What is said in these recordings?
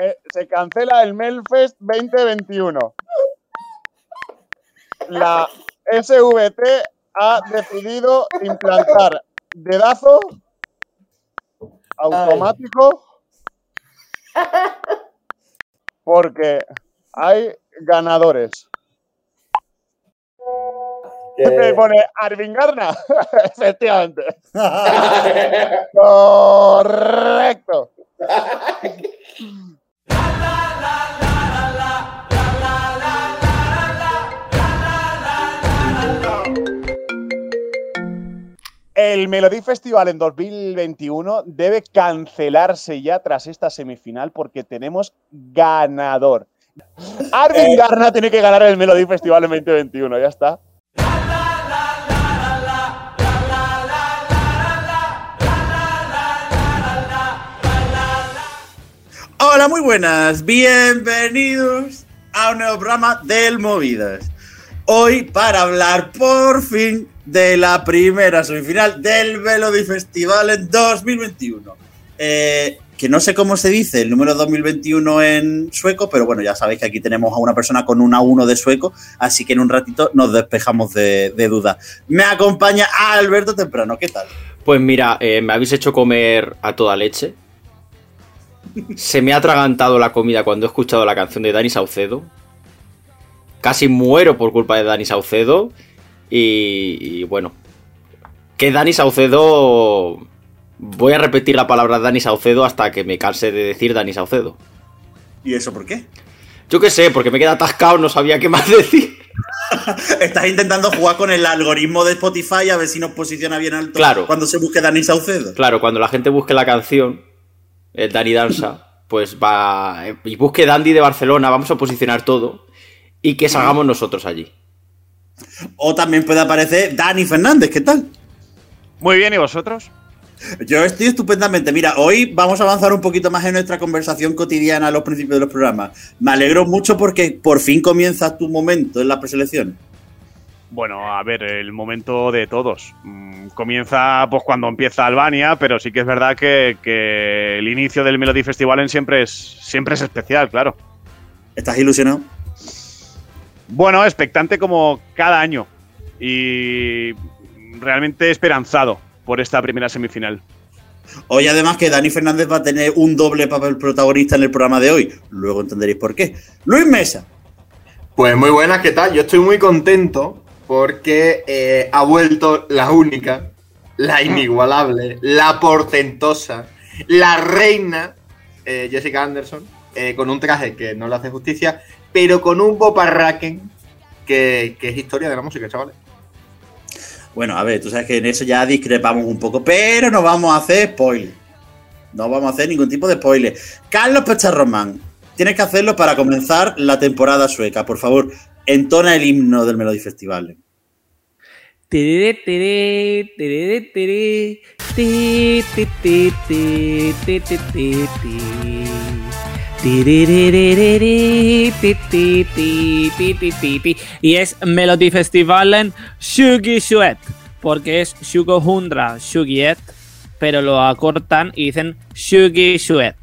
eh, se cancela el Melfest 2021. La SVT ha decidido implantar dedazo automático porque hay ganadores. Me pone Arvin Garna. Efectivamente. Correcto. El Melody Festival en 2021 debe cancelarse ya tras esta semifinal porque tenemos ganador. Arvin Garna tiene que ganar el Melody Festival en 2021, ya está. Hola, muy buenas. Bienvenidos a un nuevo programa del Movidas. Hoy para hablar por fin de la primera semifinal del Melody Festival en 2021. Eh, que no sé cómo se dice el número 2021 en sueco, pero bueno, ya sabéis que aquí tenemos a una persona con un A1 de sueco, así que en un ratito nos despejamos de, de duda. Me acompaña Alberto Temprano, ¿qué tal? Pues mira, eh, me habéis hecho comer a toda leche. Se me ha atragantado la comida cuando he escuchado la canción de Dani Saucedo. Casi muero por culpa de Dani Saucedo. Y, y bueno, que Dani Saucedo... Voy a repetir la palabra Dani Saucedo hasta que me canse de decir Dani Saucedo. ¿Y eso por qué? Yo qué sé, porque me queda atascado, no sabía qué más decir. Estás intentando jugar con el algoritmo de Spotify a ver si nos posiciona bien alto Claro. cuando se busque Dani Saucedo. Claro, cuando la gente busque la canción, Dani Danza, pues va. Y busque Dandy de Barcelona, vamos a posicionar todo. Y que salgamos nosotros allí. O también puede aparecer Dani Fernández, ¿qué tal? Muy bien, ¿y vosotros? Yo estoy estupendamente. Mira, hoy vamos a avanzar un poquito más en nuestra conversación cotidiana a los principios de los programas. Me alegro mucho porque por fin comienza tu momento en las preselecciones. Bueno, a ver, el momento de todos. Mm, Comienza pues cuando empieza Albania, pero sí que es verdad que, que el inicio del Melody Festival en siempre es, siempre es especial, claro. ¿Estás ilusionado? Bueno, expectante como cada año y realmente esperanzado por esta primera semifinal. Hoy además que Dani Fernández va a tener un doble papel protagonista en el programa de hoy. Luego entenderéis por qué. Luis Mesa. Pues muy buenas, ¿qué tal? Yo estoy muy contento porque eh, ha vuelto la única, la inigualable, la portentosa, la reina eh, Jessica Anderson, eh, con un traje que no le hace justicia, pero con un boparraken que, que es historia de la música, chavales. Bueno, a ver, tú sabes que en eso ya discrepamos un poco, pero no vamos a hacer spoiler. No vamos a hacer ningún tipo de spoiler. Carlos Pecharromán, tienes que hacerlo para comenzar la temporada sueca. Por favor, entona el himno del Melody Festival. Y es Melody Festivalen Shugi Shuet, porque es Shugo Hundra Shugiet, pero lo acortan y dicen Shugi Shuet.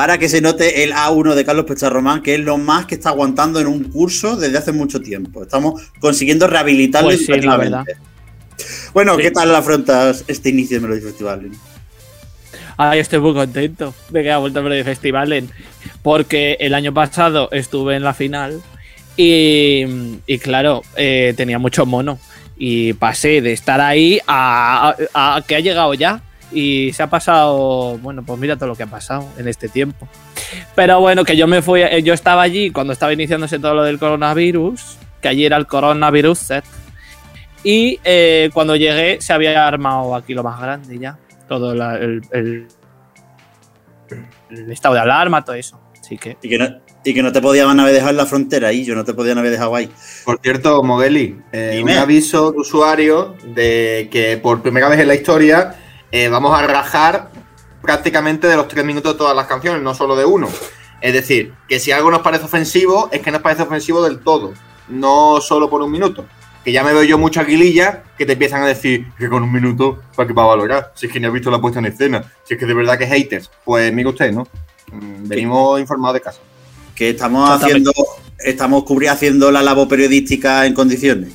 Para que se note el A1 de Carlos Pecharromán, que es lo más que está aguantando en un curso desde hace mucho tiempo. Estamos consiguiendo rehabilitarlo Pues sí, la educativamente. Bueno, Sí. ¿qué tal afrontas este inicio de Melody Festival? Ay, estoy muy contento de que haya vuelto a Melody Festivalen, porque el año pasado estuve en la final y, y claro, eh, tenía mucho mono. Y pasé de estar ahí a, a- a que ha llegado ya. Y se ha pasado, bueno, pues mira todo lo que ha pasado en este tiempo. Pero bueno, que yo me fui, eh, yo estaba allí cuando estaba iniciándose todo lo del coronavirus, que allí era el coronavirus set. Y eh, cuando llegué se había armado aquí lo más grande ya. Todo la- el, el- el estado de alarma, todo eso. Así que. Y que no, y que no te podían haber dejado en la frontera ahí, yo no te podían haber dejado ahí. Por cierto, Mogueli, eh, un aviso de usuario de que por primera vez en la historia eh, vamos a rajar prácticamente de los tres minutos de todas las canciones, no solo de uno. Es decir, que si algo nos parece ofensivo, es que nos parece ofensivo del todo, no solo por un minuto. Que ya me veo yo muchas guilillas que te empiezan a decir que con un minuto, ¿para qué va a valorar? Si es que ni has visto la puesta en escena, si es que de verdad que haters. Pues mire usted, ¿no? Mm, Venimos informados de casa. Que estamos haciendo, estamos cubri- haciendo la labor periodística en condiciones.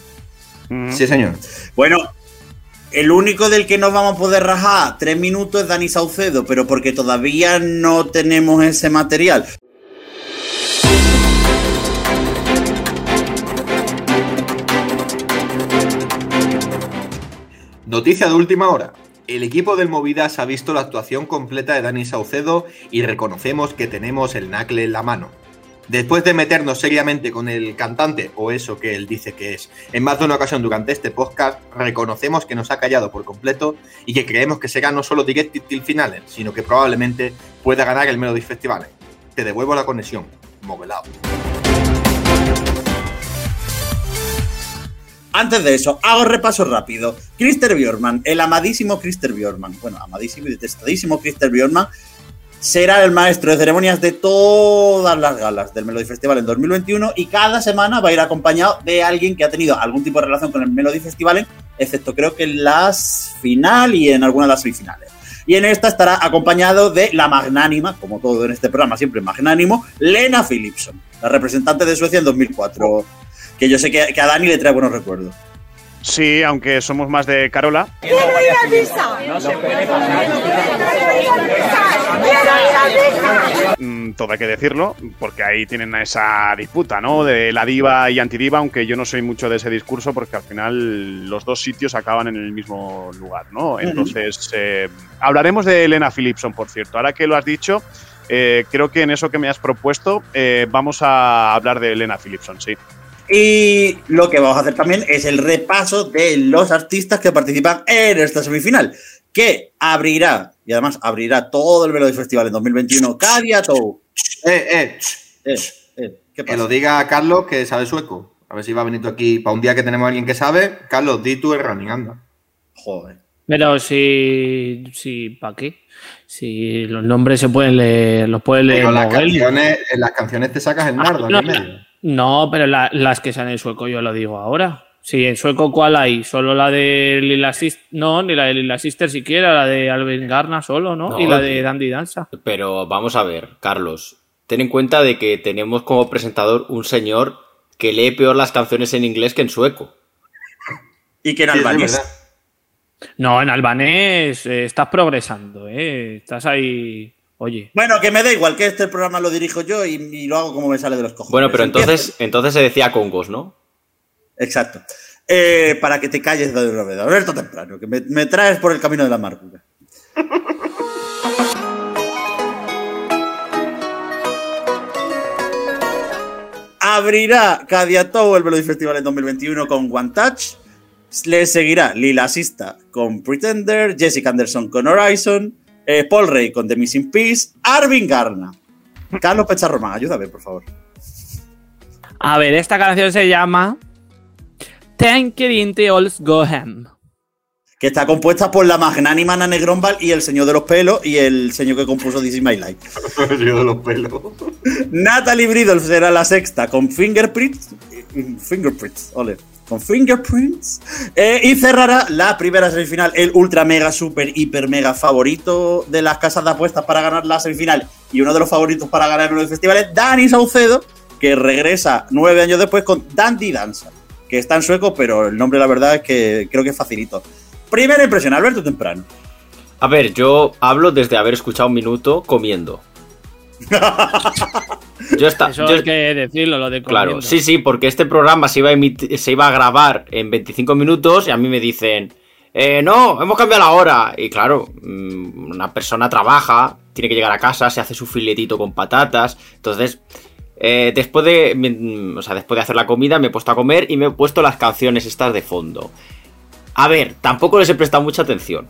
Sí, señor. Bueno, el único del que nos vamos a poder rajar tres minutos es Dani Saucedo, pero porque todavía no tenemos ese material. Noticia de última hora. El equipo del Movidas ha visto la actuación completa de Dani Saucedo y reconocemos que tenemos el nacle en la mano. Después de meternos seriamente con el cantante, o eso que él dice que es, en más de una ocasión durante este podcast, reconocemos que nos ha callado por completo y que creemos que será no solo Directed till finales, sino que probablemente pueda ganar el Melody Festival. Te devuelvo la conexión. Movelado. Antes de eso, hago repaso rápido. Christer Bjorman, el amadísimo Christer Bjorman, bueno, amadísimo y detestadísimo Christer Bjorman, será el maestro de ceremonias de todas las galas del Melody Festival en 2021 y cada semana va a ir acompañado de alguien que ha tenido algún tipo de relación con el Melody Festival, excepto creo que en las final y en alguna de las semifinales. Y en esta estará acompañado de la magnánima, como todo en este programa, siempre magnánimo, Lena Philipson, la representante de Suecia en 2004. Que yo sé que, a Dani le trae buenos recuerdos. Sí, aunque somos más de Carola. ¡Quiero ir a misa! ¡No se puede pasar! ¡Quiero ir a misa! ¡Quiero ir a misa! mm, todo hay que decirlo, porque ahí tienen esa disputa, ¿no? De la diva y antidiva, aunque yo no soy mucho de ese discurso, porque al final los dos sitios acaban en el mismo lugar, ¿no? Entonces, eh, hablaremos de Elena Philipson, por cierto. Ahora que lo has dicho, eh, creo que en eso que me has propuesto, eh, vamos a hablar de Elena Philipson, sí. Y lo que vamos a hacer también es el repaso de los artistas que participan en esta semifinal, que abrirá, y además abrirá todo el Melody Festival en 2021, Kadia Tou. Eh, eh, Eh, eh, ¿qué que pasa? lo diga Carlos, que sabe sueco. A ver si va a venir tú aquí para un día que tenemos a alguien que sabe. Carlos, di tú el running, anda. Joder. Pero si. si ¿Para qué? Si los nombres se pueden leer, los pueden leer Pero las canciones, en las canciones te sacas el nardo no, aquí en medio. No, pero la- las que sean en sueco, yo lo digo ahora. Sí, en sueco, ¿cuál hay? Solo la de Lila Sister. No, ni la de Lila Sister siquiera, la de Alvin Garna solo, ¿no? No, y la de. Dandy Danza. Pero vamos a ver, Carlos. Ten en cuenta de que tenemos como presentador un señor que lee peor las canciones en inglés que en sueco. Y que en Sí, albanés. No, en albanés eh, estás progresando, ¿eh? Estás ahí. Oye. Bueno, que me da igual que este programa lo dirijo yo y, y lo hago como me sale de los cojones. Bueno, pero entonces, entonces se decía congos, ¿no? Exacto. Eh, para que te calles de una vez. Alberto Temprano, que me, me traes por el camino de la amargura. Abrirá Cadiatou el Melody Festival en 2021 con One Touch. Le seguirá Lila Sista con Pretender, Jessica Anderson con Horizon, eh, Paul Rey con The Missing Piece, Arvin Garna. Carlos Pecharromán, ayúdame, por favor. A ver, esta canción se llama. Thank you, Inte Alls Go Ham. que está compuesta por la magnánima Nane Grombal y el señor de los pelos y el señor que compuso This Is My Life. Yo de los pelos. Natalie Bridle será la sexta con Fingerprints. Fingerprints, ole. Con Fingerprints. Eh, y cerrará la primera semifinal, el ultra mega super hiper mega favorito de las casas de apuestas para ganar la semifinal y uno de los favoritos para ganar de los festivales, Dani Saucedo, que regresa nueve años después con Dandy Danza, que está en sueco, pero el nombre la verdad es que creo que es facilito. Primera impresión, Alberto Temprano. A ver, yo hablo desde haber escuchado un minuto comiendo. Yo está, Eso yo- hay que decirlo, lo de Claro, sí, sí, porque este programa se iba a, emiti- se iba a grabar en 25 minutos y a mí me dicen, eh, no, hemos cambiado la hora. Y claro, mm, una persona trabaja, tiene que llegar a casa, se hace su filetito con patatas. Entonces, eh, después de, mm, o sea, después de hacer la comida me he puesto a comer y me he puesto las canciones estas de fondo. A ver, tampoco les he prestado mucha atención.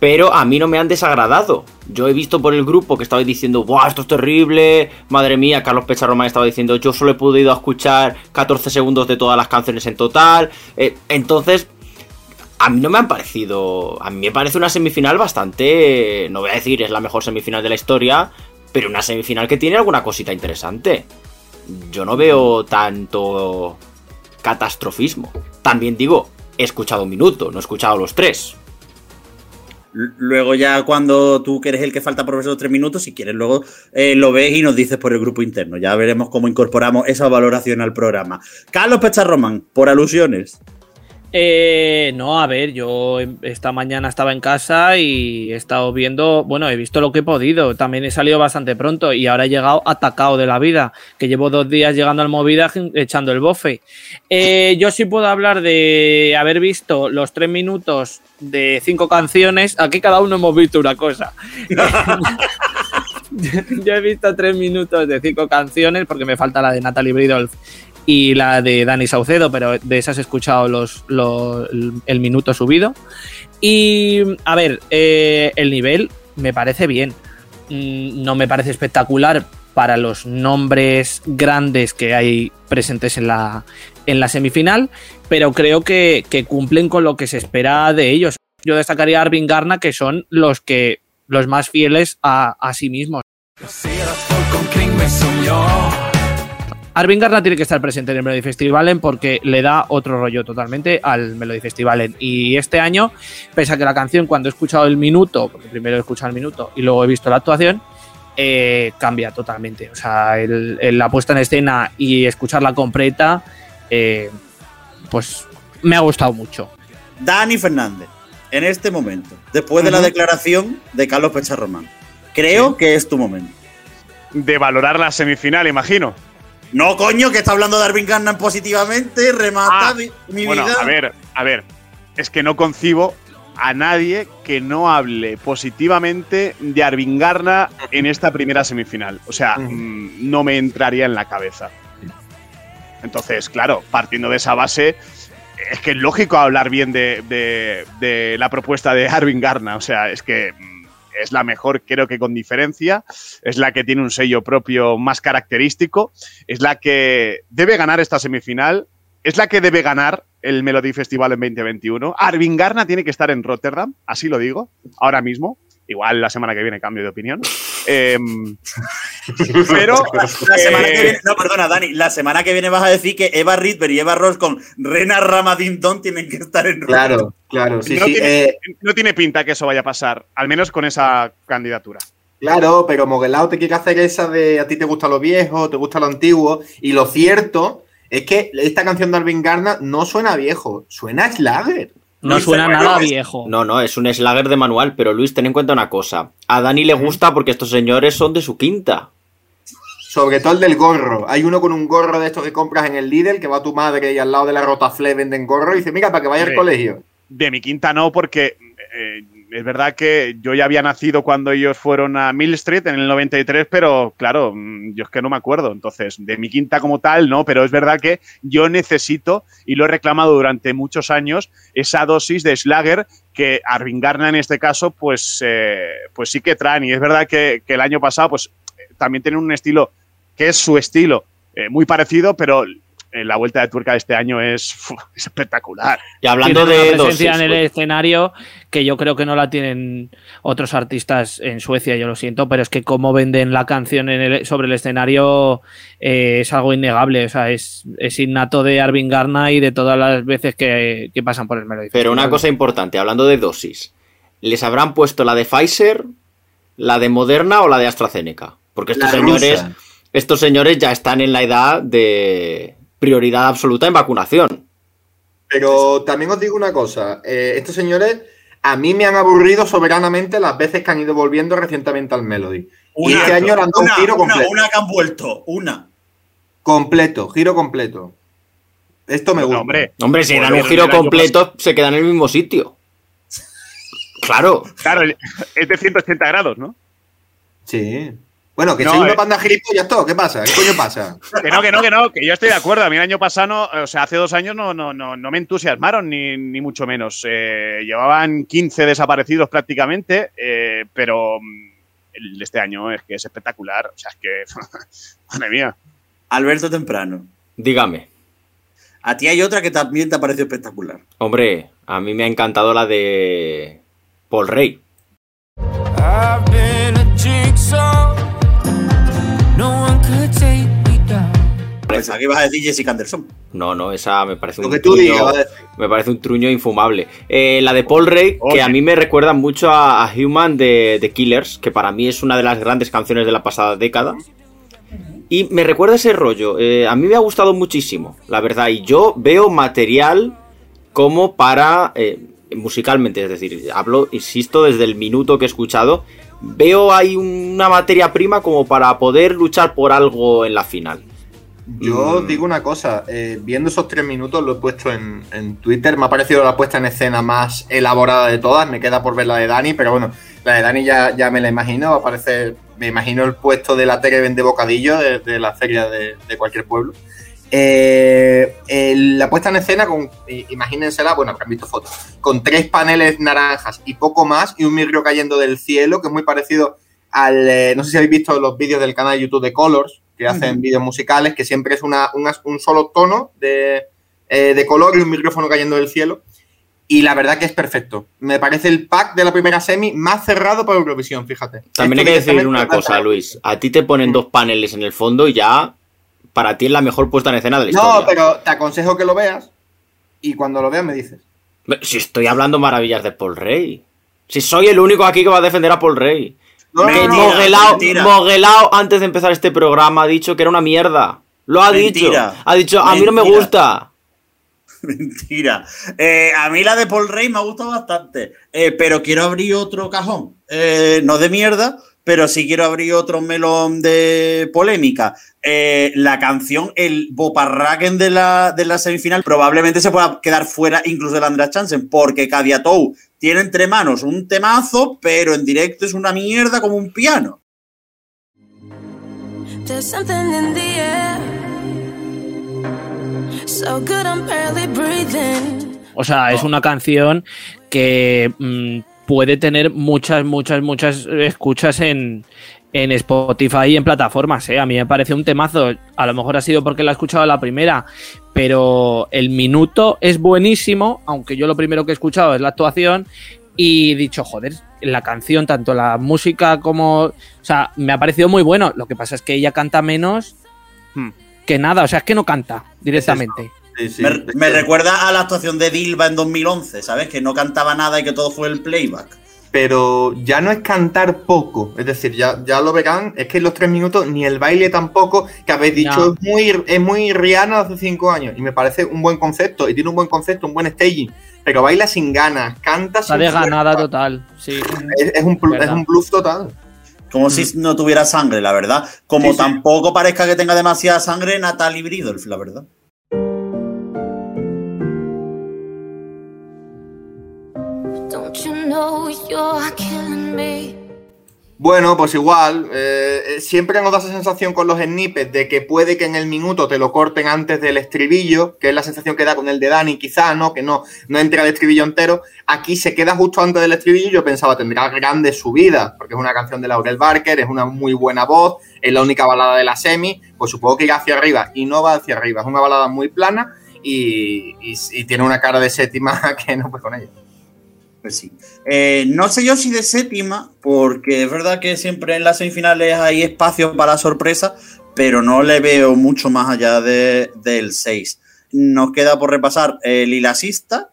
Pero a mí no me han desagradado. Yo he visto por el grupo que estaba diciendo, ¡buah, esto es terrible! Madre mía, Carlos Pecharromán estaba diciendo, yo solo he podido escuchar 14 segundos de todas las canciones en total. Eh, entonces, a mí no me han parecido. A mí me parece una semifinal bastante. No voy a decir es la mejor semifinal de la historia, pero una semifinal que tiene alguna cosita interesante. Yo no veo tanto catastrofismo. También digo, he escuchado un minuto, no he escuchado los tres. Luego ya cuando tú que eres el que falta por esos tres minutos, si quieres luego eh, lo ves y nos dices por el grupo interno. Ya veremos cómo incorporamos esa valoración al programa. Carlos Pecharromán, por alusiones. Eh, no, a ver, yo esta mañana estaba en casa y he estado viendo, bueno, he visto lo que he podido, también he salido bastante pronto y ahora he llegado atacado de la vida, que llevo dos días llegando al movida echando el bofe. Eh, yo sí puedo hablar de haber visto los tres minutos de cinco canciones, aquí cada uno hemos visto una cosa. yo he visto tres minutos de cinco canciones porque me falta la de Natalie Bridolf y la de Dani Saucedo, pero de esas he escuchado el, minuto subido. Y a ver, eh, el nivel me parece bien. Mm, No me parece espectacular para los nombres grandes que hay presentes en la, en la semifinal, pero creo que, cumplen con lo que se espera de ellos. Yo destacaría a Arvin Garna, que son los que los más fieles a, a sí mismos. Arvin Garna tiene que estar presente en el Melody Festivalen porque le da otro rollo totalmente al Melody Festivalen. Y este año, pese a que la canción, cuando he escuchado el minuto, porque primero he escuchado el minuto y luego he visto la actuación, eh, cambia totalmente. O sea, el- el- la puesta en escena y escucharla completa, eh, pues me ha gustado mucho. Dani Fernández, en este momento, después de la declaración de Carlos Pecharromán, creo que es tu momento. De valorar la semifinal, imagino. No, coño, que está hablando de Arvin Garnan positivamente, remata Ah, mi, mi Bueno, vida. a ver, a ver. Es que no concibo a nadie que no hable positivamente de Arvin Garna en esta primera semifinal. O sea, mm, no me entraría en la cabeza. Entonces, claro, partiendo de esa base, es que es lógico hablar bien de, de- de la propuesta de Arvin Garna. O sea, es que mm, es la mejor, creo que con diferencia. Es la que tiene un sello propio más característico. Es la que debe ganar esta semifinal. Es la que debe ganar el Melody Festival en 2021. Arvin Garna tiene que estar en Rotterdam, así lo digo, ahora mismo. Igual la semana que viene cambio de opinión. Em, pero La semana que eh, viene, no, perdona, Dani, la semana que viene vas a decir que Eva Ritber y Eva Ross con Rena Ramadinton tienen que estar en Claro, claro, sí, no, sí. tiene, eh, no tiene pinta que eso vaya a pasar, al menos con esa candidatura. Claro, pero Moguelao te quiere hacer esa de a ti te gusta lo viejo, te gusta lo antiguo. Y lo cierto es que esta canción de Alvin Garna no suena viejo, suena a Schlager. No Luis, suena bueno, nada es- viejo. No, no, es un slagger de manual, pero Luis, ten en cuenta una cosa. A Dani le gusta porque estos señores son de su quinta. Sobre todo el del gorro. Hay uno con un gorro de estos que compras en el Lidl, que va tu madre y al lado de la Rotafle venden gorro y dice, mira, para que vaya al colegio. De mi quinta no, porque eh, es verdad que yo ya había nacido cuando ellos fueron a Mill Street en el 93, pero claro, mm, yo es que no me acuerdo. Entonces, de mi quinta como tal, no, pero es verdad que yo necesito, y lo he reclamado durante muchos años, esa dosis de Schlager que Arvin Garna en este caso, pues, eh, pues sí que traen. Y es verdad que, el año pasado, pues eh, también tienen un estilo que es su estilo, eh, muy parecido, pero la vuelta de tuerca de este año es, es espectacular. Y hablando Tienen de una presencia dosis, en el pues, escenario que yo creo que no la tienen otros artistas en Suecia, yo lo siento, pero es que cómo venden la canción en el- sobre el escenario eh, es algo innegable, o sea, es, es innato de Arvin Garna y de todas las veces que, que pasan por el Melody pero una cosa importante, hablando de dosis. ¿Les habrán puesto la de Pfizer, la de Moderna o la de AstraZeneca? Porque estos La señores, rusa. estos señores ya están en la edad de prioridad absoluta en vacunación. Pero también os digo una cosa, eh, estos señores a mí me han aburrido soberanamente las veces que han ido volviendo recientemente al Melody. y este año han dado un una, giro una, completo. una que han vuelto, una. Completo, giro completo. Esto me No, gusta. hombre, Hombre, si dan un giro completo, se quedan en el mismo sitio. Claro. Claro, es de 180 grados, ¿no? Sí. Bueno, que No, soy una eh. panda gilipollas todo. ¿Qué pasa? ¿Qué coño pasa? Que no, que no, que no, que yo estoy de acuerdo. A mí el año pasado, no- o sea, hace dos años no, no, no, no me entusiasmaron, ni, ni mucho menos. Eh, llevaban 15 desaparecidos prácticamente, eh, pero mm, el de este año es que es espectacular. O sea, es que, madre mía. Alberto Temprano. Dígame. A ti hay otra que también te ha parecido espectacular. Hombre, a mí me ha encantado la de Paul Rey. I've Pensaba que ibas a decir Jessica Anderson. No, no, esa me parece Lo un que tú truño- digas. Me parece un truño infumable. Eh, la de Paul Ray, que a mí me recuerda mucho a, a Human de, de Killers, que para mí es una de las grandes canciones de la pasada década. Y me recuerda ese rollo. eh, a mí me ha gustado muchísimo, la verdad. Y yo veo material como para. eh, musicalmente, es decir, hablo, insisto, desde el minuto que he escuchado. Veo ahí una materia prima como para poder luchar por algo en la final. Yo Mm. digo una cosa, eh, viendo esos tres minutos lo he puesto en, en Twitter, me ha parecido la puesta en escena más elaborada de todas, me queda por ver la de Dani, pero bueno, la de Dani ya, ya me la imagino, va a parecer, me imagino el puesto de la tele vende bocadillo de, de la feria de, de cualquier pueblo. Eh, la puesta en escena, con, imagínensela, bueno, habrán visto fotos, con tres paneles naranjas y poco más, y un mirro cayendo del cielo, que es muy parecido al. eh, no sé si habéis visto los vídeos del canal de YouTube de Colors, que hacen vídeos musicales, que siempre es una, una- un solo tono de, eh, de color y un micrófono cayendo del cielo. Y la verdad que es perfecto. Me parece el pack de la primera semi más cerrado para Eurovisión, fíjate. También hay que decir una cosa, para- Luis. A ti te ponen dos paneles en el fondo y ya para ti es la mejor puesta en escena de la historia. No, pero te aconsejo que lo veas y cuando lo veas me dices. Si estoy hablando maravillas de Paul Rey. Si soy el único aquí que va a defender a Paul Rey. No, Moguelao, mentira. Moguelao, antes de empezar este programa, ha dicho que era una mierda. Lo ha Mentira. dicho. Ha dicho, a mí no me gusta. Mentira. Eh, a mí la de Paul Rey me ha gustado bastante. Eh, pero quiero abrir otro cajón. Eh, no de mierda, pero sí quiero abrir otro melón de polémica. La canción, el Boparraken de la, de la semifinal, probablemente se pueda quedar fuera incluso de la Andrea Chansen, porque Cadiatou tiene entre manos un temazo, pero en directo es una mierda como un piano. There's something in the air. So good I'm barely breathing. O sea, es una canción que mm, puede tener muchas, muchas, muchas escuchas en, en Spotify y en plataformas. ¿eh? A mí me parece un temazo. A lo mejor ha sido porque la he escuchado la primera, pero el minuto es buenísimo, aunque yo lo primero que he escuchado es la actuación. Y he dicho, joder, la canción, tanto la música como. O sea, me ha parecido muy bueno. Lo que pasa es que ella canta menos Hmm. que nada. O sea, es que no canta directamente. Sí, sí. me, me recuerda a la actuación de Dilba en 2011, ¿sabes? Que no cantaba nada y que todo fue el playback. Pero ya no es cantar poco, es decir, ya, ya lo verán, es que en los tres minutos ni el baile tampoco, que habéis dicho, No. es, muy, es muy Rihanna hace cinco años, y me parece un buen concepto, y tiene un buen concepto, un buen staging, pero baila sin ganas, canta Está sin de ganada fuerza. total. Sí. Es, es un, es un bluff total. Como si no tuviera sangre, la verdad. Como Sí, sí. tampoco parezca que tenga demasiada sangre Natalie Bridolf, la verdad. Bueno, pues igual, eh, eh, siempre nos da esa sensación con los snippets de que puede que en el minuto te lo corten antes del estribillo, que es la sensación que da con el de Dani, quizá, ¿no? Que no, no entra el estribillo entero. Aquí se queda justo antes del estribillo y yo pensaba, tendrá grandes subidas, porque es una canción de Laurel Barker, es una muy buena voz, es la única balada de la semi, pues supongo que irá hacia arriba, y no va hacia arriba, es una balada muy plana y- y tiene una cara de séptima que no pues con ella. Pues sí. Eh, no sé yo si de séptima, porque es verdad que siempre en las semifinales hay espacio para sorpresa, pero no le veo mucho más allá de- del 6. Nos queda por repasar el Ilasista,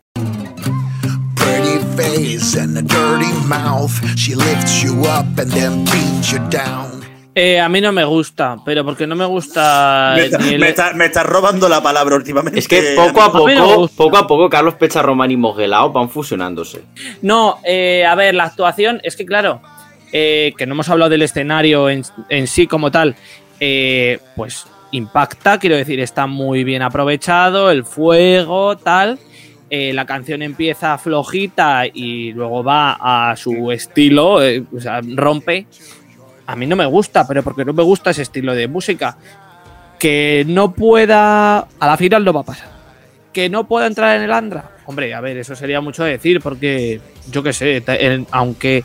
Pretty face and a dirty mouth. She lifts you up and then beats you down. Eh, a mí no me gusta, pero porque no me gusta me, está, ni el- me está- me está robando la palabra últimamente. Es que poco a no poco, poco a poco, Carlos Pecharroman y Moguelao van fusionándose. No, eh, a ver, la actuación, es que claro, eh, que no hemos hablado del escenario en, en sí como tal, eh, pues impacta, quiero decir, está muy bien aprovechado, el fuego, tal. eh, la canción empieza flojita y luego va a su estilo, eh, o sea, rompe. A mí no me gusta, pero porque no me gusta ese estilo de música. Que no pueda. A la final no va a pasar. Que no pueda entrar en el Andra. Hombre, a ver, eso sería mucho decir, porque yo qué sé, aunque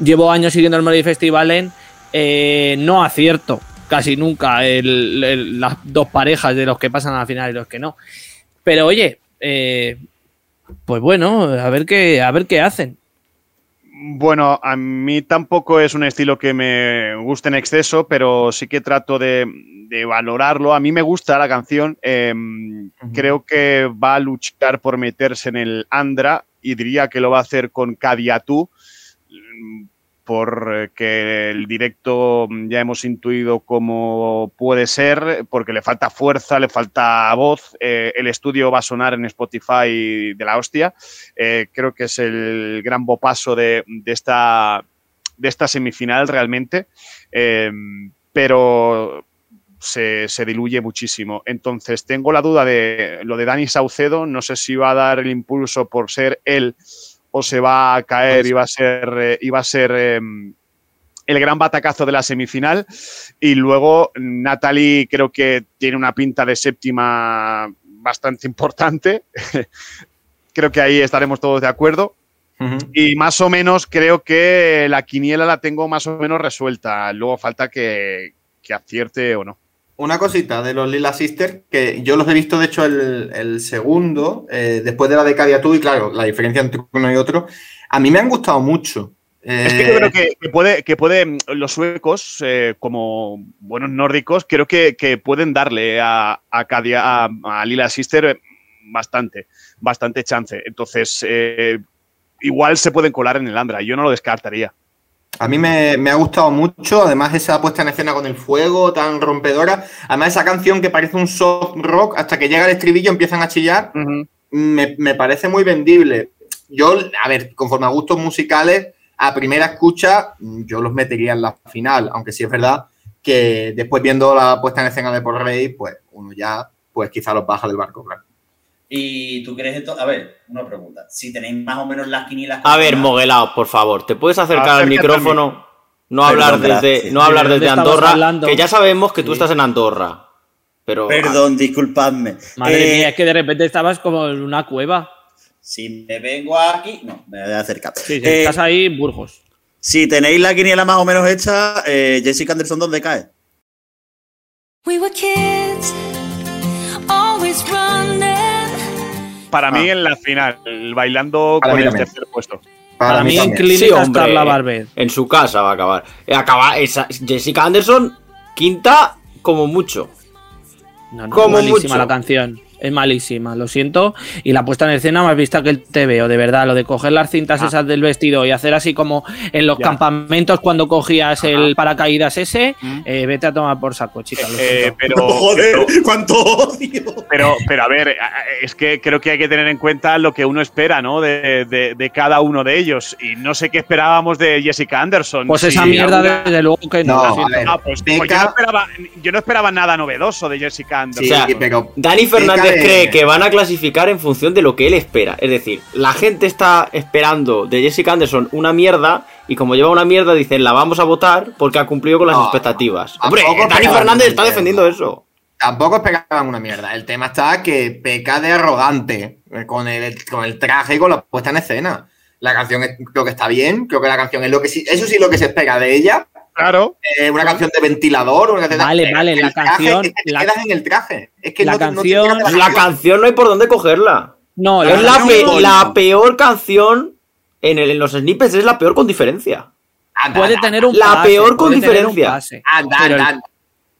llevo años siguiendo el Melody Festival en, eh, no acierto casi nunca las dos parejas de los que pasan a la final y los que no. Pero oye, eh, pues bueno, a ver qué, a ver qué hacen. Bueno, a mí tampoco es un estilo que me guste en exceso, pero sí que trato de, de valorarlo. A mí me gusta la canción. eh, Creo que va a luchar por meterse en el Andra y diría que lo va a hacer con Cadiatú. Porque el directo mm, ya hemos intuido cómo puede ser, porque le falta fuerza, le falta voz. eh, el estudio va a sonar en Spotify de la hostia. Eh, creo que es el gran bopaso de, esta, de esta semifinal realmente. Eh, pero se, se diluye muchísimo. Entonces, tengo la duda de lo de Dani Saucedo. No sé si va a dar el impulso por ser él o se va a caer y va a ser, eh, y va a ser eh, el gran batacazo de la semifinal. Y luego Natalie creo que tiene una pinta de séptima bastante importante. creo que ahí estaremos todos de acuerdo. Y más o menos creo que la quiniela la tengo más o menos resuelta. Luego falta que, que acierte o no. Una cosita de los Lila Sisters, que yo los he visto, de hecho, el, el segundo, eh, después de la de Cadiatú, y claro, la diferencia entre uno y otro, a mí me han gustado mucho. Es que yo creo que, que puede, que puede los suecos, eh, como buenos nórdicos, creo que, que pueden darle a, a, Cadia- a- a Lila Sister bastante, bastante chance. Entonces, eh, igual se pueden colar en el Andra. Yo no lo descartaría. A mí me, me ha gustado mucho, además esa puesta en escena con el fuego tan rompedora, además esa canción que parece un soft rock, hasta que llega el estribillo empiezan a chillar, me, me parece muy vendible. Yo, a ver, conforme a gustos musicales, a primera escucha, yo los metería en la final, aunque sí es verdad que después viendo la puesta en escena de Por Rey, pues uno ya, pues quizá los baja del barco, claro. ¿Y tú crees esto? A ver, una pregunta. Si tenéis más o menos las quinielas. A ver, Moguelao, por favor, ¿te puedes acercar al micrófono? No Perdón, hablar desde, gracias. no hablar ¿De desde Andorra, hablando? que ya sabemos que tú estás en Andorra. Pero Perdón, disculpadme. Madre Eh, mía, es que de repente estabas como en una cueva. Si me vengo aquí. No, me voy a acercar. Sí, sí, Eh, estás ahí en Burgos. Si tenéis la quiniela más o menos hecha, eh, Jessica Anderson, ¿dónde cae? We were kids, Para mí en la final, bailando Para con mí el también. tercer puesto. Para mí en Clínica Sí, hombre, Barber. En su casa va a acabar. Eh, Acaba esa, Jessica Anderson, quinta como mucho. No, no, Como malísima mucho. la canción. Es malísima, lo siento. Y la puesta en escena más vista que el TVO, de verdad. Lo de coger las cintas Ah. esas del vestido y hacer así como en los Ya. campamentos cuando cogías el paracaídas ese, eh, vete a tomar por saco, chica. lo Eh, pero, Joder, cuánto odio. Pero, pero a ver, es que creo que hay que tener en cuenta lo que uno espera, ¿no? De, de- de cada uno de ellos. Y no sé qué esperábamos de Jessica Anderson. Pues Si esa mierda, alguna- desde luego que no. No, ver, Ah, pues, pues Beca- yo, no esperaba, yo no esperaba nada novedoso de Jessica Anderson. o sea, pero Dani Beca De- cree que van a clasificar en función de lo que él espera. Es decir, la gente está esperando de Jessica Anderson una mierda y como lleva una mierda dicen la vamos a votar porque ha cumplido con las No, expectativas. Hombre, Dani Fernández está defendiendo eso. Tampoco esperaban una mierda. El tema está que peca de arrogante eh, con el, con el traje y con la puesta en escena. La canción es- creo que está bien, creo que la canción es lo que sí, eso sí lo que se espera de ella. Claro. Eh, una canción de ventilador, una canción de- Vale, vale, el la traje, canción- es que te la- quedas en el traje. Es que la no, no canción- de La canción. no hay por dónde cogerla. No, Es la, pe- la peor canción en, el- en los snippets, es la peor con diferencia. Anda, puede anda, tener un La pase, peor con diferencia. pase. anda, Pero el-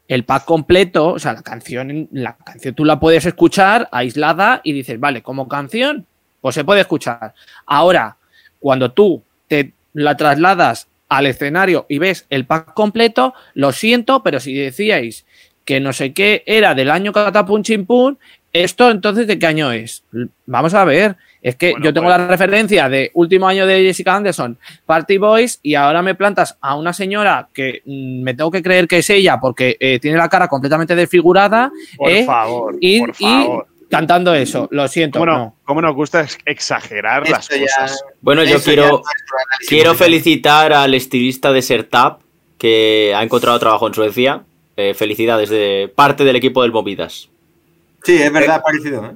el pack completo, o sea, la canción, la canción tú la puedes escuchar aislada y dices, vale, como canción, pues se puede escuchar. Ahora, cuando tú te la trasladas al escenario y ves el pack completo, lo siento, pero si decíais que no sé qué era del año Catapum Chimpún, esto entonces de qué año es? Vamos a ver. Es que Bueno, yo tengo pues- la referencia de último año de Jessica Anderson, Party Boys, y ahora me plantas a una señora que mm, me tengo que creer que es ella porque eh, tiene la cara completamente desfigurada Por ¿eh? favor, y, por y favor. Cantando eso. Lo siento. ¿Cómo, no- no. cómo nos gusta ex- exagerar las ya- cosas? Bueno, yo quiero, quiero felicitar al estilista de Sertap que ha encontrado trabajo en Suecia. Eh, felicidades de parte del equipo del Movidas. Sí, es verdad, parecido. ¿eh?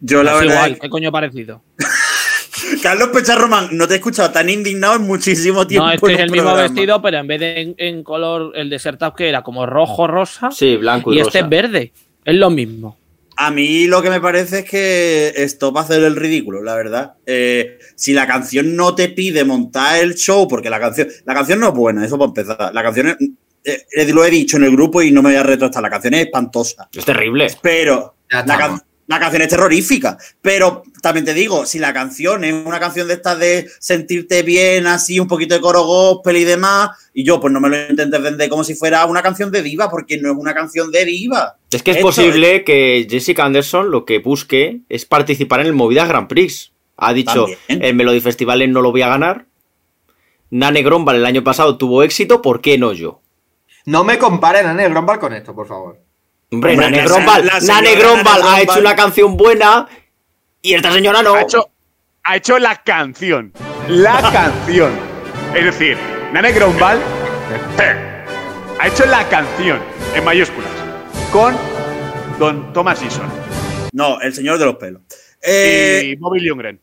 Yo la Es verdad. igual, es ¿qué coño parecido? Carlos Pecharromán, no te he escuchado tan indignado en muchísimo tiempo. No, es que en es el mismo vestido, pero en vez de en, en color, el de Sertap que era como rojo, rosa, Sí, blanco y, y este es verde. Es lo mismo. A mí lo que me parece es que esto va a hacer el ridículo, la verdad. Eh, si la canción no te pide montar el show, porque la canción, la canción no es buena, eso para empezar. La canción es- eh, eh, lo he dicho en el grupo y no me voy a retractar. La canción es espantosa. Es terrible. Pero la, can- la canción es terrorífica. Pero también te digo, si la canción es una canción de estas de sentirte bien, así, un poquito de coro gospel y demás, y yo pues no me lo intentes vender como si fuera una canción de diva, porque no es una canción de diva. Es que es Esto posible que Jessica Anderson lo que busque es participar en el Movida Grand Prix. Ha dicho, También. el Melody Festival no lo voy a ganar. Nane Grombal el año pasado tuvo éxito, ¿por qué no yo? No me comparen a Nene Grombal con esto, por favor. Hombre, Hombre, Nane Grombal, la señora Nane Grombal Nane ha hecho una canción buena y esta señora no. Ha hecho, ha hecho la canción. La canción. Es decir, Nane Grombal ha hecho la canción en mayúsculas con Don Thomas Eason No, el señor de los pelos. Eh, y Bobby Ljunggren.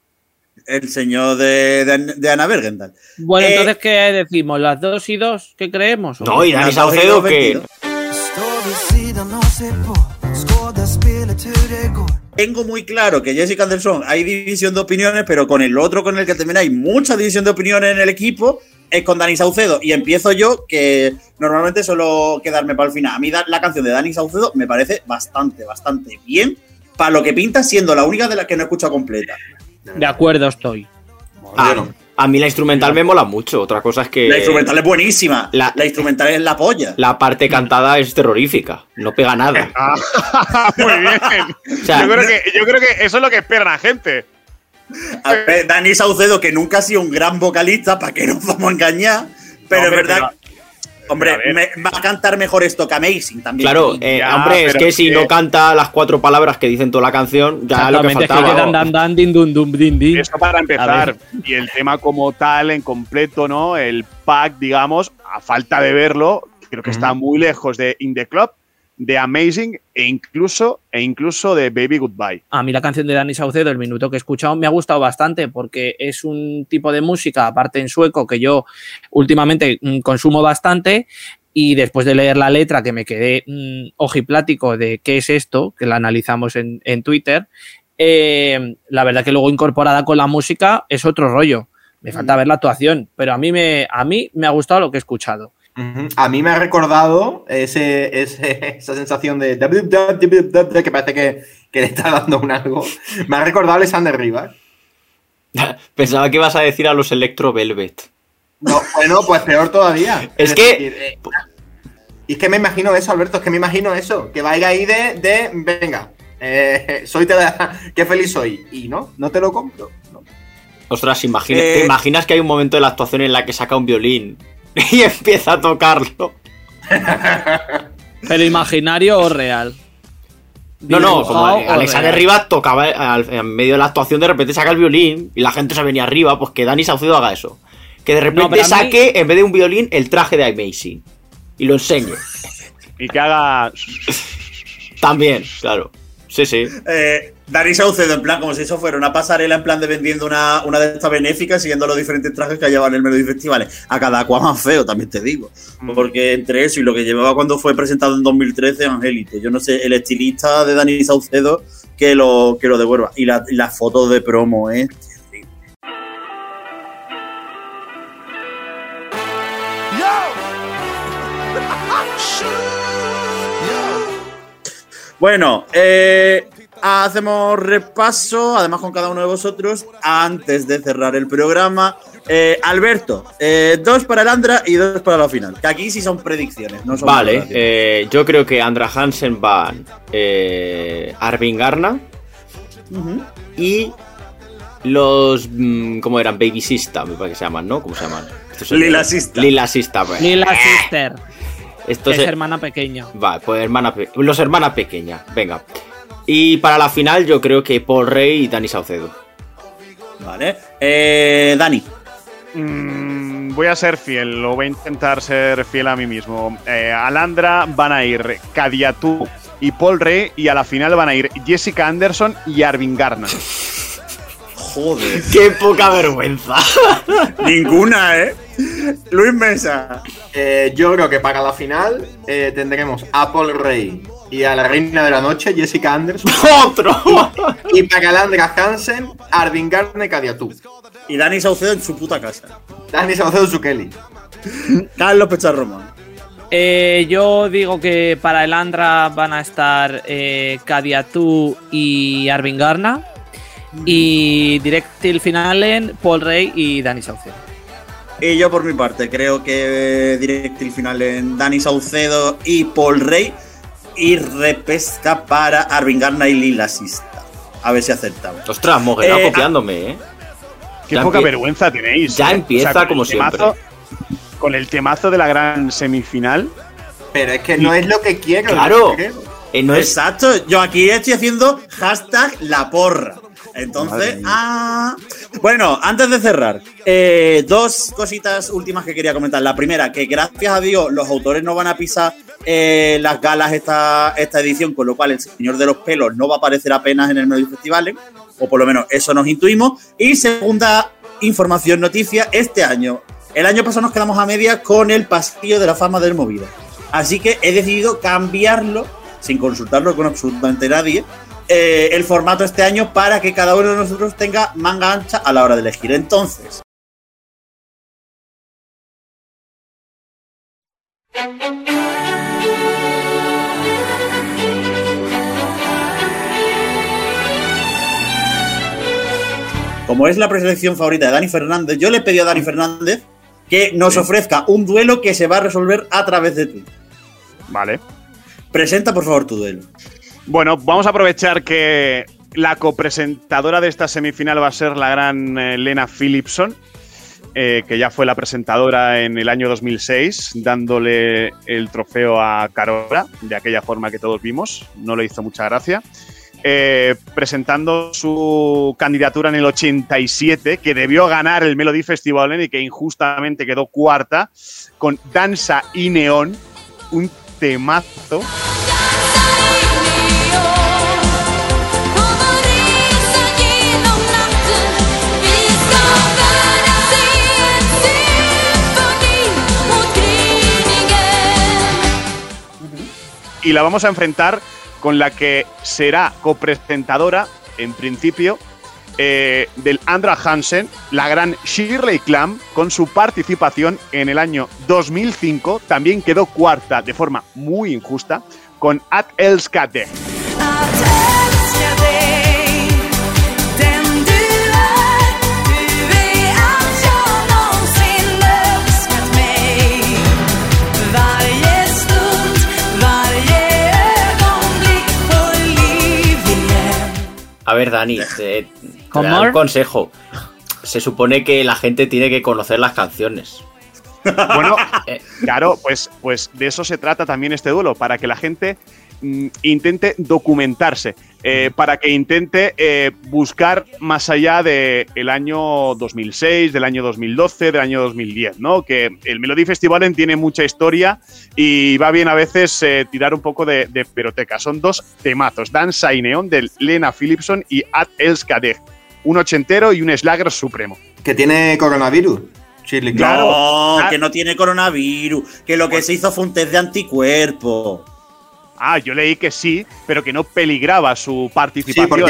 El señor de, de, de Ana Bergendal. Bueno, Eh, entonces, ¿qué decimos? ¿Las dos y dos? ¿Qué creemos? No, y Dani Saucedo que... Tengo muy claro que Jessica Anderson hay división de opiniones, pero con el otro con el que también hay mucha división de opiniones en el equipo es con Dani Saucedo. Y empiezo yo, que normalmente suelo quedarme para el final. A mí la canción de Dani Saucedo me parece bastante, bastante bien para lo que pinta, siendo la única de las que no he escuchado completa. De acuerdo estoy. Ah, Bueno. A mí la instrumental me mola mucho. Otra cosa es que La instrumental es buenísima. la- La, instrumental es la polla. la parte cantada es terrorífica. No pega nada. Ah, muy bien. O sea, yo, creo que, yo creo que eso es lo que espera la gente. A ver, Dani Saucedo, que nunca ha sido un gran vocalista, ¿para qué nos vamos a engañar? Pero No, es verdad. pero- hombre, me- va a cantar mejor esto que Amazing también. Claro, eh, Ya, hombre, es que si que- no canta las cuatro palabras que dicen toda la canción, ya lo que Exactamente, es que faltaba. dan, dan, dan, din, dun, dum, din, din. Eso para empezar. Y el tema como tal, en completo, ¿no? El pack, digamos, a falta de verlo, creo que está muy lejos de In the Club, de Amazing e incluso, e incluso de Baby Goodbye. A mí la canción de Dani Saucedo, el minuto que he escuchado, me ha gustado bastante porque es un tipo de música, aparte en sueco, que yo últimamente mm, consumo bastante. Y después de leer la letra, que me quedé mm, ojiplático de qué es esto, que la analizamos en, en Twitter, eh, la verdad que luego incorporada con la música es otro rollo. Me falta ver la actuación, pero a mí me, a mí me ha gustado lo que he escuchado. A mí me ha recordado ese, ese- esa sensación de que parece que, que le está dando un algo. Me ha recordado a Alexander Rivas. Pensaba que ibas a decir a los Electro Velvet. No, bueno, pues peor todavía. Es que- decir, eh, y es que me imagino eso, Alberto, es que me imagino eso. Que vaya ahí de, de venga, eh, soy te qué feliz soy. Y no, no te lo compro. no. Ostras, imagina- Eh. ¿te imaginas que hay un momento de la actuación en la que saca un violín y empieza a tocarlo? Pero imaginario o real. No, no, como Alexander real. Rivas tocaba al- en medio de la actuación, de repente saca el violín y la gente se venía arriba, pues que Dani Saucedo haga eso. Que de repente mí- saque, en vez de un violín, el traje de Amazing. Y lo enseñe. Y que haga. También, claro. Sí, sí. Eh, Dani Saucedo, en plan, como si eso fuera una pasarela en plan de vendiendo una, una de estas benéficas, siguiendo los diferentes trajes que llevan en el Melody Festivales. A cada cual más feo, también te digo. Porque entre eso y lo que llevaba cuando fue presentado en 2013, Angelito, yo no sé, el estilista de Dani Saucedo que lo, que lo devuelva. Y la- las fotos de promo, ¿eh? Bueno, eh, hacemos repaso, además con cada uno de vosotros, antes de cerrar el programa. Eh, Alberto, eh, dos para el Andra y dos para la final. Que aquí sí son predicciones, no son Vale, eh, yo creo que Andra Hansen van eh, Arvin Garna y los. mm, ¿Cómo eran? Baby Sista, me parece que se llaman, ¿no? ¿Cómo se llaman? Lila Sista. Lila Sista, pues. Lila Sister, Esto es se- hermana pequeña. Vale, pues hermana pe- los hermanas pequeñas, venga. Y para la final yo creo que Paul Rey y Dani Saucedo. Vale. Eh, Dani. Mm, voy a ser fiel, lo voy a intentar ser fiel a mí mismo. Eh, al Andra van a ir Kadiatu y Paul Rey, y a la final van a ir Jessica Anderson y Arvin Garner. Joder. ¡Qué poca vergüenza! Ninguna, ¿eh? Luis Mesa. Eh, yo creo que para la final eh, tendremos a Paul Rey y a la reina de la noche, Jessica Anderson. ¡Otro! y para Calandra Hansen, Arvin Garner Cadiatú. Y Dani Saucedo en su puta casa. Dani Saucedo Zucchelli. Carlos Pecharromán. Eh, yo digo que para el Andra van a estar eh, Kadiatu y Arvin Garna. Y Directil Finalen, Paul Rey y Dani Saucedo. Y yo por mi parte creo que Directil final en Dani Saucedo y Paul Rey y repesca para Arvin Garna y Lila Sista. A ver si acertamos. Ostras, Moguera Eh, copiándome, ¿eh? Qué Ya poca vergüenza tenéis. ya ¿eh? empieza como siempre. Con el temazo de la gran semifinal. Pero es que no es lo que quiero. Claro. que. Eh, no es. Exacto, yo aquí estoy haciendo hashtag la porra. Entonces, ah. Bueno, antes de cerrar, eh, dos cositas últimas que quería comentar. La primera, que gracias a Dios los autores no van a pisar eh, las galas esta, esta edición, con lo cual el Señor de los Pelos no va a aparecer apenas en el Melody Festival, ¿eh? o por lo menos eso nos intuimos. Y segunda información, noticia, este año, el año pasado nos quedamos a medias con el pasillo de la fama del Movida. Así que he decidido cambiarlo, sin consultarlo con absolutamente nadie, eh, el formato este año para que cada uno de nosotros tenga manga ancha a la hora de elegir. Entonces, como es la preselección favorita de Dani Fernández, yo le pedí a Dani Fernández que nos ofrezca un duelo que se va a resolver a través de Twitter. Vale. Presenta, por favor, tu duelo. Bueno, vamos a aprovechar que la copresentadora de esta semifinal va a ser la gran eh, Lena Philipson, eh, que ya fue la presentadora en el año 2006, dándole el trofeo a Carola, de aquella forma que todos vimos. No le hizo mucha gracia. Eh, presentando su candidatura en el 87, que debió ganar el Melody Festival y que injustamente quedó cuarta, con Danza y Neón, un temazo. y la vamos a enfrentar con la que será copresentadora, en principio, eh, del Andra Hansen, la gran Shirley Clamp, con su participación en el año 2005. También quedó cuarta de forma muy injusta con At Elskade. Ver, Dani, un consejo. Se supone que la gente tiene que conocer las canciones. Bueno, Eh. claro, pues, pues de eso se trata también este duelo, para que la gente intente documentarse, eh, para que intente eh, buscar más allá del el año 2006, del año 2012, del año 2010, ¿no? Que el Melody Festival tiene mucha historia y va bien a veces eh, tirar un poco de, de peroteca. Son dos temazos, Danza y Neón de Lena Philipson y Ad Elskadeh, un ochentero y un slagger supremo. Que tiene coronavirus. Clamp. Claro. No, Ah. que no tiene coronavirus, que lo que se hizo fue un test de anticuerpos. Ah, yo leí que sí, pero que no peligraba su Sí, participación.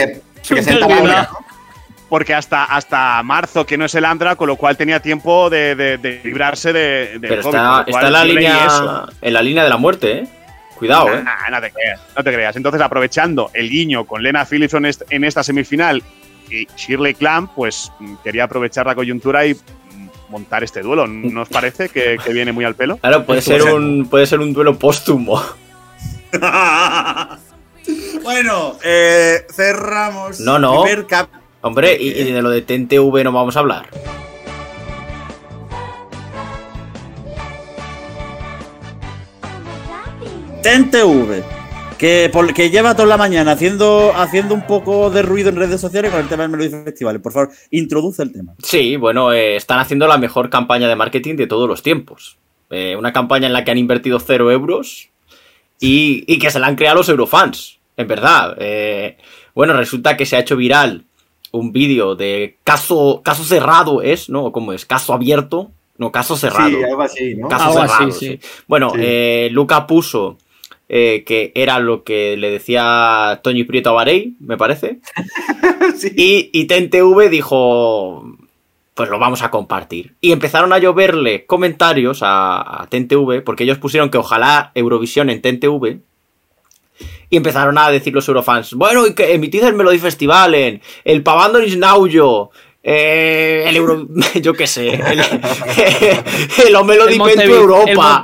porque hasta, hasta marzo, que no es el Andra, con lo cual tenía tiempo de, de- de librarse de, del Pero COVID, está, en, la línea, en la línea de la muerte, ¿eh? Cuidado, ¿eh? Nah, no te creas, no te creas. Entonces, aprovechando el guiño con Lena Philipson est- en esta semifinal y Shirley Clamp, pues mm, quería aprovechar la coyuntura y mm, montar este duelo. ¿No os parece que, que viene muy al pelo? Claro, puede ser un, puede ser un duelo póstumo. bueno, eh, cerramos. No, no. Cap- Hombre, y, y de lo de TNTV no vamos a hablar. TNTV, que, que lleva toda la mañana haciendo, haciendo un poco de ruido en redes sociales con el tema del Melody Festival. Por favor, introduce el tema. Sí, bueno, eh, están haciendo la mejor campaña de marketing de todos los tiempos. Eh, una campaña en la que han invertido cero euros y, y que se la han creado los eurofans, en verdad. Eh, bueno, resulta que se ha hecho viral un vídeo de caso, caso cerrado, ¿es? ¿No? ¿Cómo es? Caso abierto. No, caso cerrado. Sí, algo así, ¿no? Caso Algo así, cerrado, sí. sí. Bueno, Sí. eh, Luca puso eh, que era lo que le decía Toñi Prieto a Varey, me parece. Sí. Y, y TNTV dijo. Pues lo vamos a compartir. Y empezaron a lloverle comentarios a, a TNTV, porque ellos pusieron que ojalá Eurovisión en TNTV. Y empezaron a decir los eurofans, bueno, y que emitid el Melody Festival en el Pavando Nisnauyo, eh, el Euro... yo qué sé, el, el Melody Montevi- el Europa.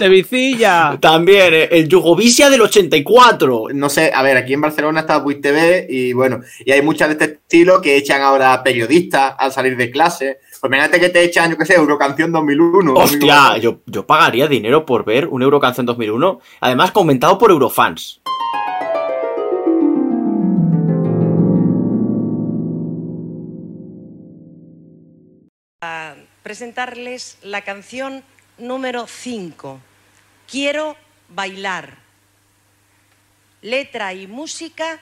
También, eh, el Yugovicia del 84. No sé, a ver, aquí en Barcelona está Buit TV y bueno, y hay muchas de este estilo que echan ahora periodistas al salir de clase. Pues imagínate que te echan, yo qué sé, Eurocanción 2001. Hostia, yo, yo pagaría dinero por ver un Eurocanción 2001, además comentado por Eurofans. presentarles la canción número 5, Quiero bailar. Letra y música,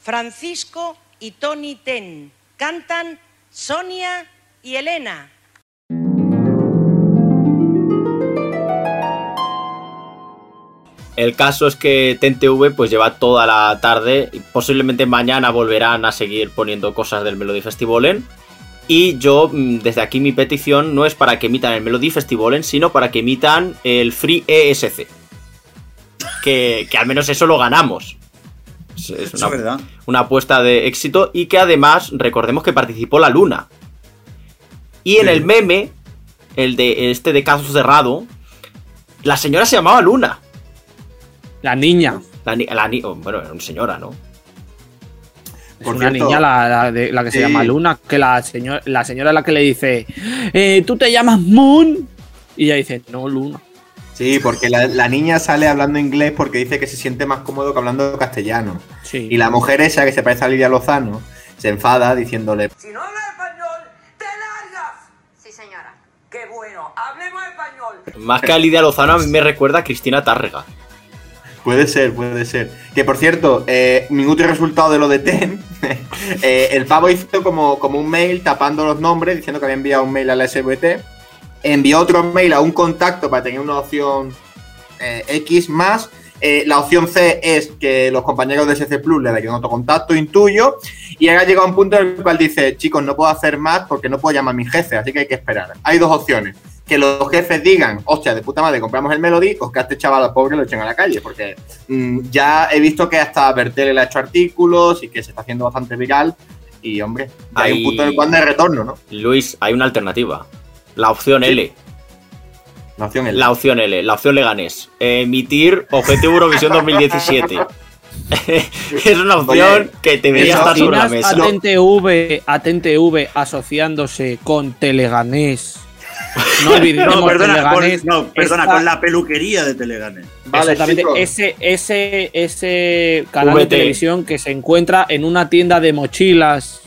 Francisco y Tony Ten. Cantan Sonia y Elena. El caso es que TNTV pues lleva toda la tarde, y posiblemente mañana volverán a seguir poniendo cosas del Melody Festivalen. Y yo, mm, desde aquí mi petición no es para que emitan el Melody Festivalen, sino para que emitan el Free ESC. Que, que al menos eso lo ganamos. Es- una, es verdad. una apuesta de éxito y que además recordemos que participó la Luna. Y en Sí. el meme, el de este de caso cerrado, la señora se llamaba Luna. La niña. La, ni- la ni- oh, bueno, era una señora, ¿no? Es Por una cierto, niña la, la de- la que se sí. llama Luna, que la, señor, la señora es la que le dice, eh, ¿tú te llamas Moon? Y ella dice, no, Luna. Sí, porque la, la niña sale hablando inglés porque dice que se siente más cómodo que hablando castellano. Sí. Y la mujer esa, que se parece a Lidia Lozano, se enfada diciéndole, Si no hablas español, te largas. Sí, señora. Qué bueno, hablemos español. Más que a Lidia Lozano, a mí me recuerda a Cristina Tárrega. Puede ser, puede ser. Que por cierto, eh, minuto y resultado de lo de TEN. eh, el pavo hizo como, como un mail tapando los nombres, diciendo que había enviado un mail a la SVT. Envió otro mail a un contacto para tener una opción eh, X más. Eh, la opción C es que los compañeros de SC Plus le den otro contacto, intuyo. Y ahora llega un punto en el cual dice, chicos, no puedo hacer más porque no puedo llamar a mi jefe, así que hay que esperar. Hay dos opciones. Que los jefes digan, hostia, de puta madre, compramos el Melody, o que a este chaval al pobre lo echen a la calle. Porque mm, ya he visto que hasta Bertel le ha hecho artículos y que se está haciendo bastante viral. Y hombre, hay un punto en el cual de retorno, ¿no? Luis, hay una alternativa. La opción L. La opción es La opción L. La opción Leganés. Emitir Objetivo Eurovisión 2017. es una opción Oye, que debería eso- estar sobre la ¿Imaginas mesa. a TNTV, a TNTV asociándose con Teleganés? No olvidemos No, perdona, Teleganés. con, no, perdona con la peluquería de Teleganes. Vale, Exactamente, ese, ese, ese canal de televisión que se encuentra en una tienda de mochilas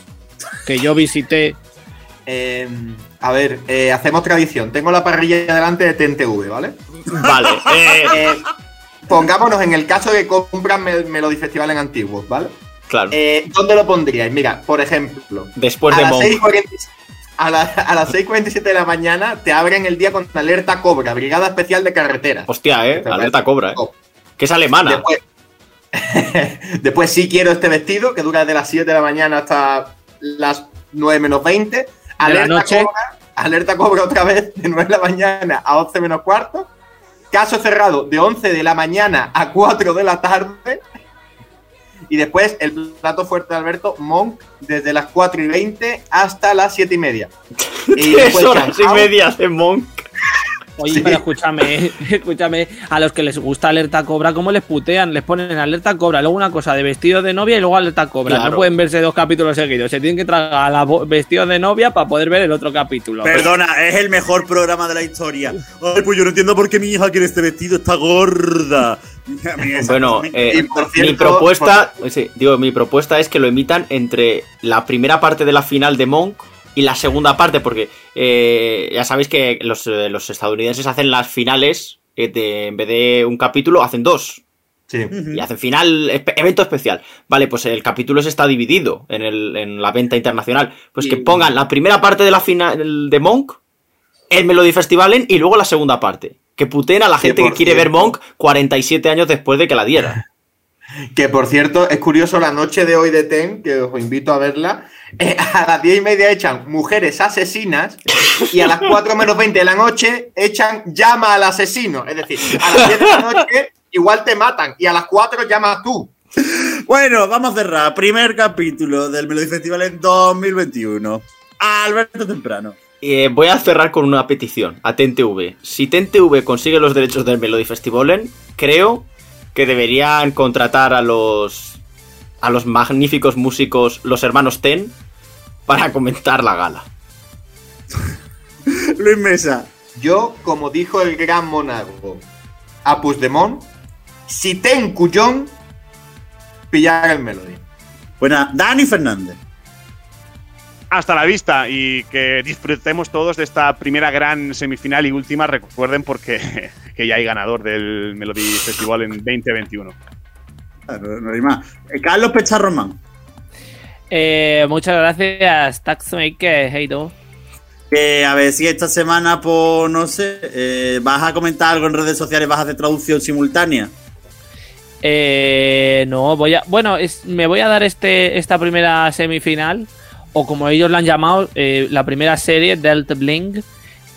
que yo visité. Eh, a ver, eh, hacemos tradición. Tengo la parrilla delante de TNTV, ¿vale? Vale. eh, Eh, pongámonos en el caso de que compran Mel- Melody Festival en antiguos, ¿vale? claro. ¿Dónde lo pondríais? Mira, por ejemplo, Después a de las. 6:40 a, la- a las 6.47 de la mañana te abren el día con alerta Cobra, Brigada Especial de Carretera. Hostia, eh. Alerta cobra, eh. Que es alemana. Después, después sí quiero este vestido, que dura desde las 7 de la mañana hasta las 9 menos 20. La Alerta noche. Cobra, alerta Cobra otra vez de 9 de la mañana a 11 menos cuarto. Caso cerrado de 11 de la mañana a 4 de la tarde. Y después el plato fuerte de Alberto, Monk, desde las 4 y 20 hasta las 7 y media. Y Tres horas y medias de Monk. Oye, Sí. pero escúchame, escúchame, a los que les gusta alerta cobra, ¿cómo les putean? Les ponen alerta cobra, luego una cosa de vestido de novia y luego alerta cobra. Claro. No pueden verse dos capítulos seguidos, se tienen que tragar la vestido de novia para poder ver el otro capítulo. Perdona, es el mejor programa de la historia. Ay, pues yo no entiendo por qué mi hija quiere este vestido, está gorda. Bueno, eh, por mi cierto, propuesta, sí, digo, mi propuesta es que lo emitan entre la primera parte de la final de Monk y la segunda parte, porque eh, ya sabéis que los, eh, los estadounidenses hacen las finales eh, de- en vez de un capítulo, hacen dos. Sí. Y hacen final, evento especial. Vale, pues el capítulo se está dividido en, el, en la venta internacional. Pues que pongan la primera parte de la final de Monk, el Melody Festivalen y luego la segunda parte. Que puteen a la gente que quiere ver Monk 47 años después de que la diera. Que por cierto, es curioso la noche de hoy de TEN, que os invito a verla. eh, a las 10 y media echan mujeres asesinas y a las 4 menos 20 de la noche echan llama al asesino. Es decir, a las 10 de la noche igual te matan y a las 4 llamas tú. Bueno, vamos a cerrar. Primer capítulo del Melody Festival en 2021. Alberto Temprano. Eh, voy a cerrar con una petición a TNTV. Si TNTV consigue los derechos del Melody Festivalen, creo que deberían contratar a los a los magníficos músicos, los hermanos Ten, para comentar la gala. Luis Mesa. Yo, como dijo el gran monarco a Puigdemont, si ten cuyón, pillar el melodía. Buena, Dani Fernández. Hasta la vista y que disfrutemos todos de esta primera gran semifinal y última. Recuerden porque que ya hay ganador del Melody Festival en 2021. Claro, no hay más. Eh, Carlos Pecharromán. Eh, muchas gracias, Taxmaker. Hey, tú. Que a ver si esta semana, pues no sé, eh, vas a comentar algo en redes sociales, vas a hacer traducción simultánea. Eh, no, voy a. Bueno, es- me voy a dar este esta primera semifinal, o como ellos la han llamado, eh, la primera serie, Delta Blink,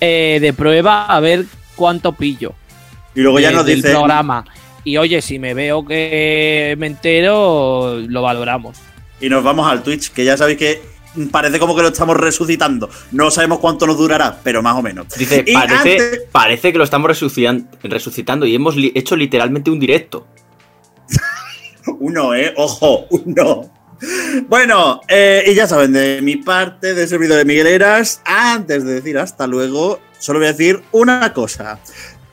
eh, de prueba a ver cuánto pillo. Y luego ya nos del dice. programa. Y oye, si me veo que me entero, lo valoramos. Y nos vamos al Twitch, que ya sabéis que parece como que lo estamos resucitando. No sabemos cuánto nos durará, pero más o menos. Dice, Y parece, antes- parece que lo estamos resucitan- resucitando y hemos li- hecho literalmente un directo. Uno, ¿eh? Ojo, uno. Bueno, eh, y ya saben, de mi parte, de servidor de Miguel Eras, antes de decir hasta luego, solo voy a decir una cosa.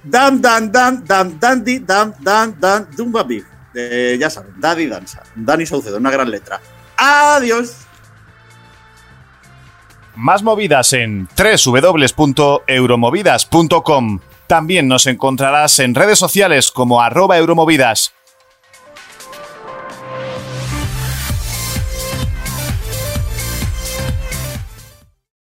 Dan, dan, dan, dan, dan, di, dan, dan, dan, dumba big. Eh, ya saben, Daddy Danza. Dani Saucedo, una gran letra. Adiós. Más movidas en www.euromovidas.com. También nos encontrarás en redes sociales como arroba euromovidas